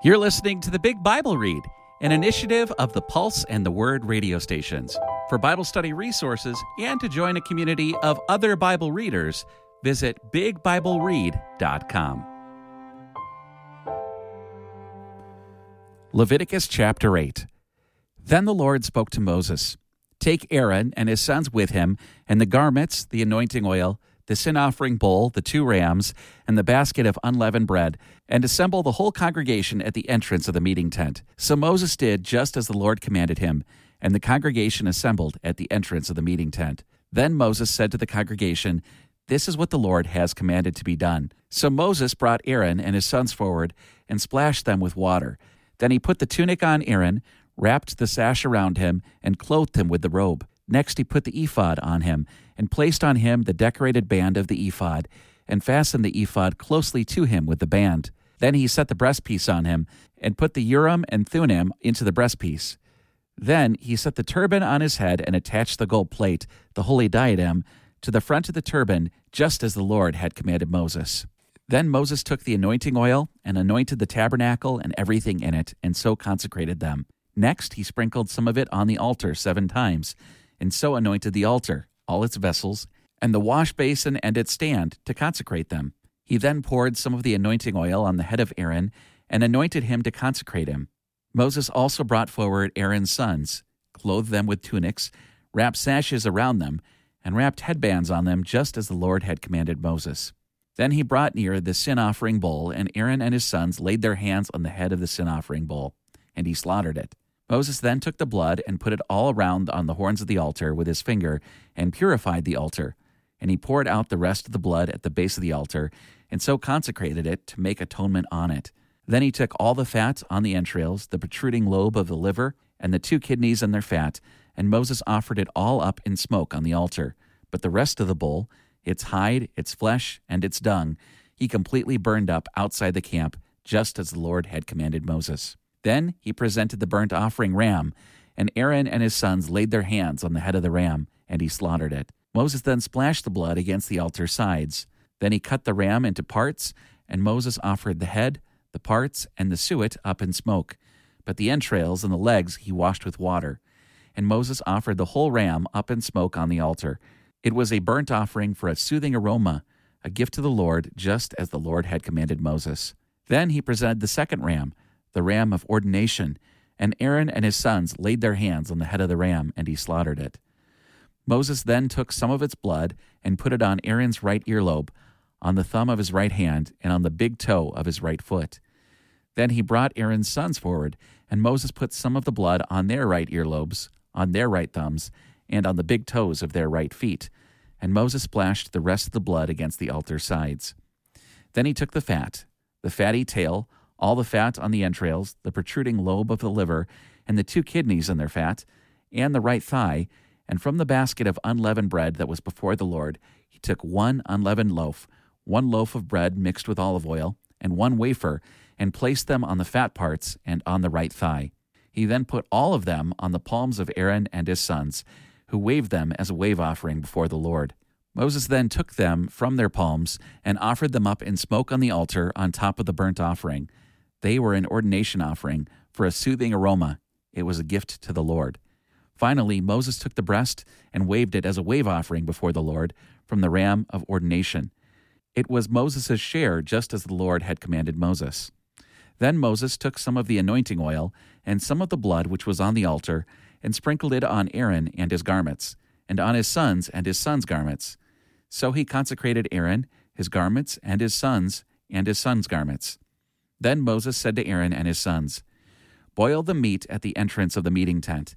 You're listening to the Big Bible Read, an initiative of the Pulse and the Word radio stations. For Bible study resources and to join a community of other Bible readers, visit bigbibleread.com. Leviticus chapter 8. Then the Lord spoke to Moses Take Aaron and his sons with him, and the garments, the anointing oil, the sin offering bowl, the two rams, and the basket of unleavened bread, and assemble the whole congregation at the entrance of the meeting tent. So Moses did just as the Lord commanded him, and the congregation assembled at the entrance of the meeting tent. Then Moses said to the congregation, This is what the Lord has commanded to be done. So Moses brought Aaron and his sons forward and splashed them with water. Then he put the tunic on Aaron, wrapped the sash around him, and clothed him with the robe. Next, he put the ephod on him, and placed on him the decorated band of the ephod, and fastened the ephod closely to him with the band. Then he set the breastpiece on him, and put the Urim and Thummim into the breastpiece. Then he set the turban on his head and attached the gold plate, the holy diadem, to the front of the turban, just as the Lord had commanded Moses. Then Moses took the anointing oil and anointed the tabernacle and everything in it, and so consecrated them. Next, he sprinkled some of it on the altar seven times and so anointed the altar, all its vessels, and the wash basin and its stand to consecrate them. He then poured some of the anointing oil on the head of Aaron and anointed him to consecrate him. Moses also brought forward Aaron's sons, clothed them with tunics, wrapped sashes around them, and wrapped headbands on them, just as the Lord had commanded Moses. Then he brought near the sin offering bowl, and Aaron and his sons laid their hands on the head of the sin offering bowl, and he slaughtered it. Moses then took the blood and put it all around on the horns of the altar with his finger and purified the altar. And he poured out the rest of the blood at the base of the altar and so consecrated it to make atonement on it. Then he took all the fat on the entrails, the protruding lobe of the liver, and the two kidneys and their fat, and Moses offered it all up in smoke on the altar. But the rest of the bull, its hide, its flesh, and its dung, he completely burned up outside the camp, just as the Lord had commanded Moses. Then he presented the burnt offering ram, and Aaron and his sons laid their hands on the head of the ram, and he slaughtered it. Moses then splashed the blood against the altar sides. Then he cut the ram into parts, and Moses offered the head, the parts, and the suet up in smoke. But the entrails and the legs he washed with water. And Moses offered the whole ram up in smoke on the altar. It was a burnt offering for a soothing aroma, a gift to the Lord, just as the Lord had commanded Moses. Then he presented the second ram the ram of ordination, and Aaron and his sons laid their hands on the head of the ram, and he slaughtered it. Moses then took some of its blood and put it on Aaron's right earlobe, on the thumb of his right hand, and on the big toe of his right foot. Then he brought Aaron's sons forward, and Moses put some of the blood on their right earlobes, on their right thumbs, and on the big toes of their right feet. And Moses splashed the rest of the blood against the altar sides. Then he took the fat, the fatty tail, all the fat on the entrails, the protruding lobe of the liver, and the two kidneys in their fat, and the right thigh, and from the basket of unleavened bread that was before the Lord, he took one unleavened loaf, one loaf of bread mixed with olive oil, and one wafer, and placed them on the fat parts and on the right thigh. He then put all of them on the palms of Aaron and his sons, who waved them as a wave offering before the Lord. Moses then took them from their palms and offered them up in smoke on the altar on top of the burnt offering. They were an ordination offering for a soothing aroma. It was a gift to the Lord. Finally, Moses took the breast and waved it as a wave offering before the Lord from the ram of ordination. It was Moses' share, just as the Lord had commanded Moses. Then Moses took some of the anointing oil and some of the blood which was on the altar, and sprinkled it on Aaron and his garments, and on his sons and his sons' garments. So he consecrated Aaron, his garments, and his sons, and his sons' garments. Then Moses said to Aaron and his sons, Boil the meat at the entrance of the meeting tent,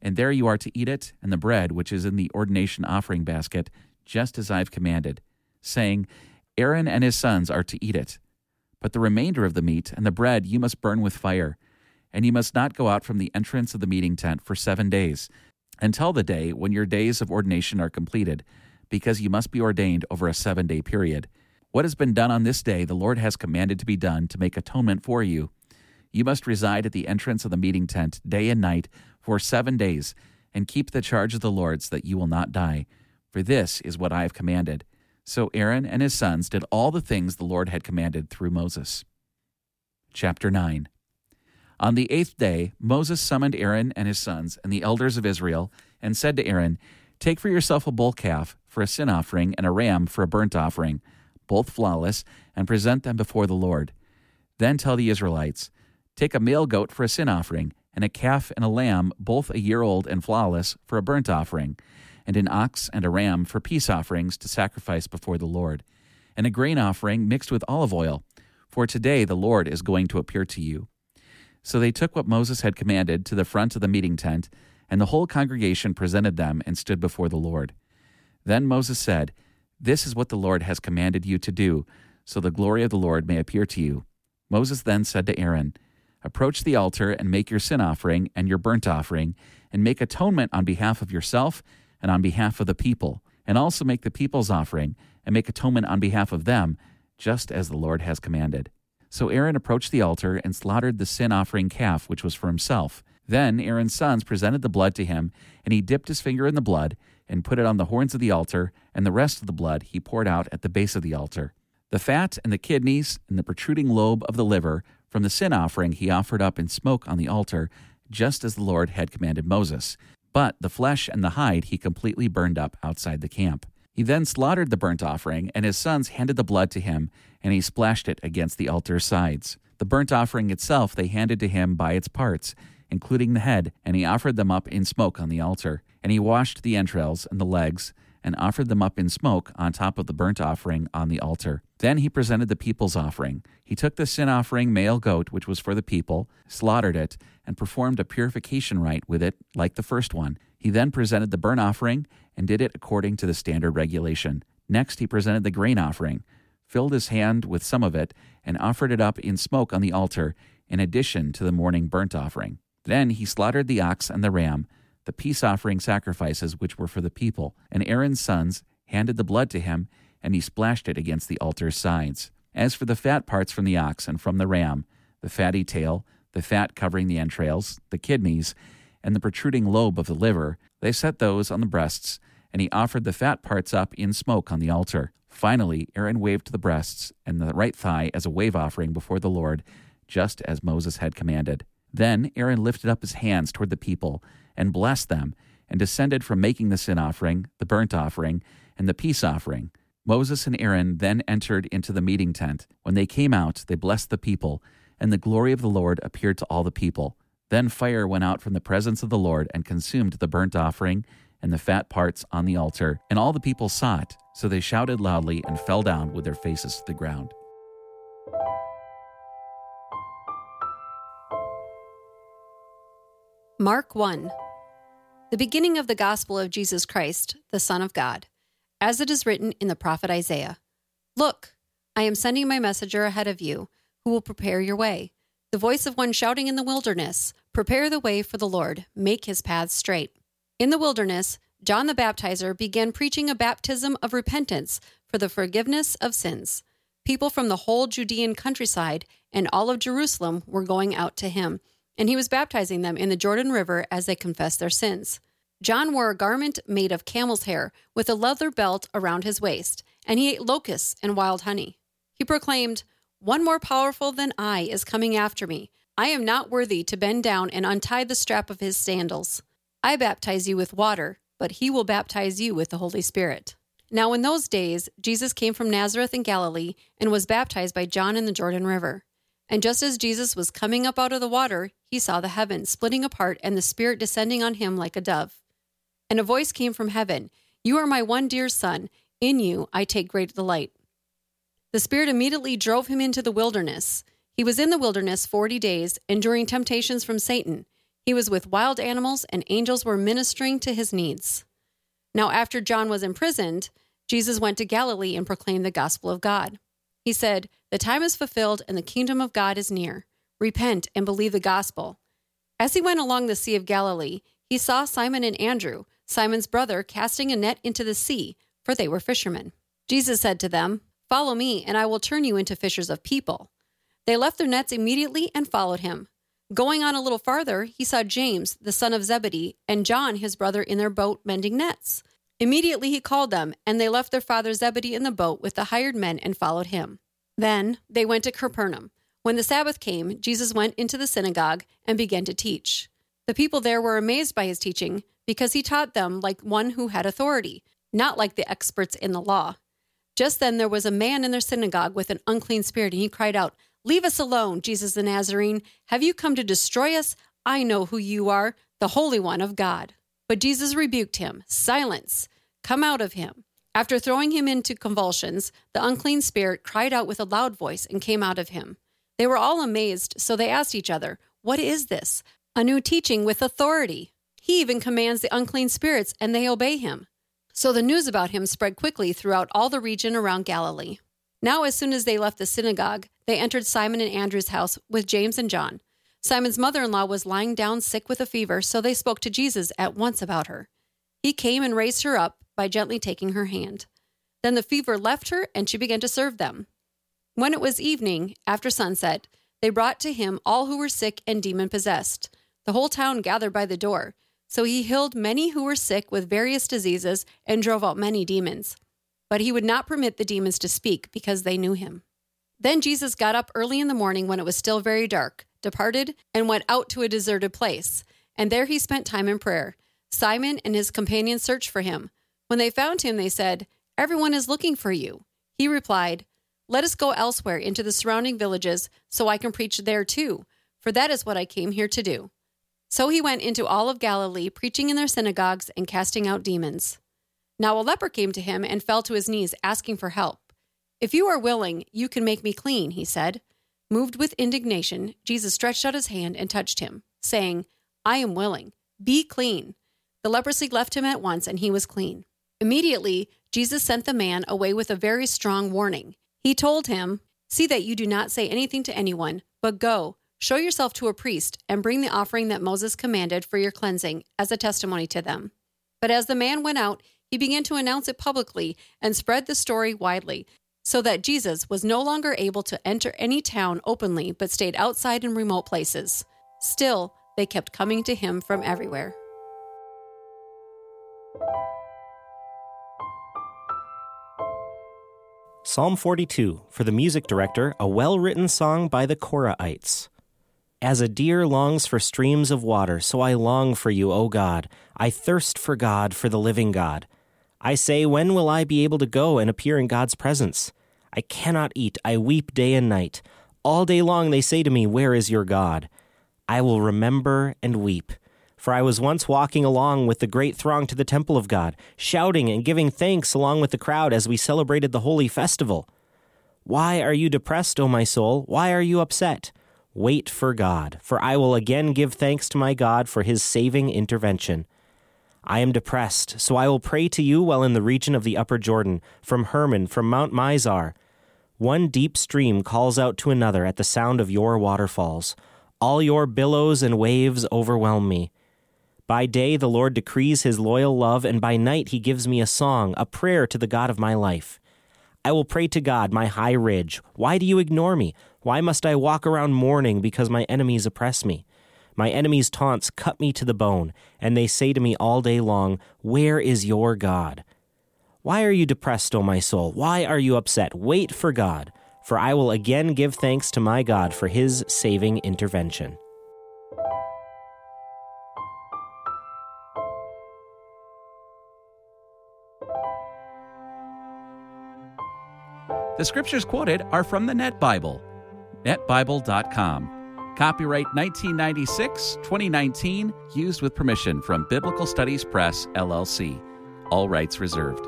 and there you are to eat it, and the bread which is in the ordination offering basket, just as I've commanded, saying, Aaron and his sons are to eat it. But the remainder of the meat and the bread you must burn with fire, and you must not go out from the entrance of the meeting tent for seven days, until the day when your days of ordination are completed, because you must be ordained over a seven day period. What has been done on this day, the Lord has commanded to be done to make atonement for you. You must reside at the entrance of the meeting tent day and night for seven days, and keep the charge of the Lord so that you will not die. For this is what I have commanded. So Aaron and his sons did all the things the Lord had commanded through Moses. Chapter 9 On the eighth day, Moses summoned Aaron and his sons and the elders of Israel and said to Aaron, Take for yourself a bull calf for a sin offering and a ram for a burnt offering, both flawless, and present them before the Lord. Then tell the Israelites, Take a male goat for a sin offering, and a calf and a lamb, both a year old and flawless, for a burnt offering, and an ox and a ram for peace offerings to sacrifice before the Lord, and a grain offering mixed with olive oil, for today the Lord is going to appear to you. So they took what Moses had commanded to the front of the meeting tent, and the whole congregation presented them and stood before the Lord. Then Moses said, This is what the Lord has commanded you to do, so the glory of the Lord may appear to you. Moses then said to Aaron, Approach the altar and make your sin offering and your burnt offering, and make atonement on behalf of yourself and on behalf of the people, and also make the people's offering and make atonement on behalf of them, just as the Lord has commanded. So Aaron approached the altar and slaughtered the sin offering calf, which was for himself. Then Aaron's sons presented the blood to him, and he dipped his finger in the blood and put it on the horns of the altar, and the rest of the blood he poured out at the base of the altar. The fat and the kidneys and the protruding lobe of the liver from the sin offering he offered up in smoke on the altar, just as the Lord had commanded Moses. But the flesh and the hide he completely burned up outside the camp. He then slaughtered the burnt offering, and his sons handed the blood to him, and he splashed it against the altar's sides. The burnt offering itself they handed to him by its parts, including the head, and he offered them up in smoke on the altar. And he washed the entrails and the legs, and offered them up in smoke on top of the burnt offering on the altar. Then he presented the people's offering. He took the sin offering male goat, which was for the people, slaughtered it, and performed a purification rite with it, like the first one. He then presented the burnt offering and did it according to the standard regulation. Next, he presented the grain offering, filled his hand with some of it, and offered it up in smoke on the altar, in addition to the morning burnt offering. Then he slaughtered the ox and the ram, the peace offering sacrifices which were for the people, and Aaron's sons handed the blood to him, and he splashed it against the altar's sides. As for the fat parts from the ox and from the ram, the fatty tail, the fat covering the entrails, the kidneys, and the protruding lobe of the liver, they set those on the breasts, and he offered the fat parts up in smoke on the altar. Finally, Aaron waved the breasts and the right thigh as a wave offering before the Lord, just as Moses had commanded. Then Aaron lifted up his hands toward the people and blessed them, and descended from making the sin offering, the burnt offering, and the peace offering. Moses and Aaron then entered into the meeting tent. When they came out, they blessed the people, and the glory of the Lord appeared to all the people. Then fire went out from the presence of the Lord and consumed the burnt offering and the fat parts on the altar, and all the people saw it. So they shouted loudly and fell down with their faces to the ground. Mark 1 The beginning of the gospel of Jesus Christ, the Son of God, as it is written in the prophet Isaiah Look, I am sending my messenger ahead of you, who will prepare your way the voice of one shouting in the wilderness, Prepare the way for the Lord, make his paths straight. In the wilderness, John the Baptizer began preaching a baptism of repentance for the forgiveness of sins. People from the whole Judean countryside and all of Jerusalem were going out to him, and he was baptizing them in the Jordan River as they confessed their sins. John wore a garment made of camel's hair with a leather belt around his waist, and he ate locusts and wild honey. He proclaimed, one more powerful than I is coming after me. I am not worthy to bend down and untie the strap of his sandals. I baptize you with water, but he will baptize you with the Holy Spirit. Now, in those days, Jesus came from Nazareth in Galilee and was baptized by John in the Jordan River. And just as Jesus was coming up out of the water, he saw the heavens splitting apart and the Spirit descending on him like a dove. And a voice came from heaven You are my one dear Son. In you I take great delight. The Spirit immediately drove him into the wilderness. He was in the wilderness 40 days, enduring temptations from Satan. He was with wild animals, and angels were ministering to his needs. Now, after John was imprisoned, Jesus went to Galilee and proclaimed the gospel of God. He said, The time is fulfilled, and the kingdom of God is near. Repent and believe the gospel. As he went along the Sea of Galilee, he saw Simon and Andrew, Simon's brother, casting a net into the sea, for they were fishermen. Jesus said to them, Follow me, and I will turn you into fishers of people. They left their nets immediately and followed him. Going on a little farther, he saw James, the son of Zebedee, and John, his brother, in their boat mending nets. Immediately he called them, and they left their father Zebedee in the boat with the hired men and followed him. Then they went to Capernaum. When the Sabbath came, Jesus went into the synagogue and began to teach. The people there were amazed by his teaching because he taught them like one who had authority, not like the experts in the law. Just then there was a man in their synagogue with an unclean spirit, and he cried out, Leave us alone, Jesus the Nazarene. Have you come to destroy us? I know who you are, the Holy One of God. But Jesus rebuked him, Silence, come out of him. After throwing him into convulsions, the unclean spirit cried out with a loud voice and came out of him. They were all amazed, so they asked each other, What is this? A new teaching with authority. He even commands the unclean spirits, and they obey him. So the news about him spread quickly throughout all the region around Galilee. Now, as soon as they left the synagogue, they entered Simon and Andrew's house with James and John. Simon's mother in law was lying down sick with a fever, so they spoke to Jesus at once about her. He came and raised her up by gently taking her hand. Then the fever left her, and she began to serve them. When it was evening, after sunset, they brought to him all who were sick and demon possessed. The whole town gathered by the door. So he healed many who were sick with various diseases and drove out many demons. But he would not permit the demons to speak because they knew him. Then Jesus got up early in the morning when it was still very dark, departed, and went out to a deserted place. And there he spent time in prayer. Simon and his companions searched for him. When they found him, they said, Everyone is looking for you. He replied, let us go elsewhere into the surrounding villages so I can preach there too, for that is what I came here to do. So he went into all of Galilee, preaching in their synagogues and casting out demons. Now a leper came to him and fell to his knees, asking for help. If you are willing, you can make me clean, he said. Moved with indignation, Jesus stretched out his hand and touched him, saying, I am willing. Be clean. The leprosy left him at once, and he was clean. Immediately, Jesus sent the man away with a very strong warning. He told him, See that you do not say anything to anyone, but go, show yourself to a priest, and bring the offering that Moses commanded for your cleansing as a testimony to them. But as the man went out, he began to announce it publicly and spread the story widely, so that Jesus was no longer able to enter any town openly but stayed outside in remote places. Still, they kept coming to him from everywhere. Psalm 42, for the music director, a well written song by the Korahites. As a deer longs for streams of water, so I long for you, O God. I thirst for God, for the living God. I say, When will I be able to go and appear in God's presence? I cannot eat, I weep day and night. All day long they say to me, Where is your God? I will remember and weep. For I was once walking along with the great throng to the temple of God, shouting and giving thanks along with the crowd as we celebrated the holy festival. Why are you depressed, O my soul? Why are you upset? Wait for God, for I will again give thanks to my God for his saving intervention. I am depressed, so I will pray to you while in the region of the upper Jordan, from Hermon, from Mount Mizar. One deep stream calls out to another at the sound of your waterfalls. All your billows and waves overwhelm me. By day, the Lord decrees his loyal love, and by night, he gives me a song, a prayer to the God of my life. I will pray to God, my high ridge. Why do you ignore me? Why must I walk around mourning because my enemies oppress me? My enemies' taunts cut me to the bone, and they say to me all day long, Where is your God? Why are you depressed, O my soul? Why are you upset? Wait for God, for I will again give thanks to my God for his saving intervention. The scriptures quoted are from the Net Bible, netbible.com. Copyright 1996 2019, used with permission from Biblical Studies Press, LLC. All rights reserved.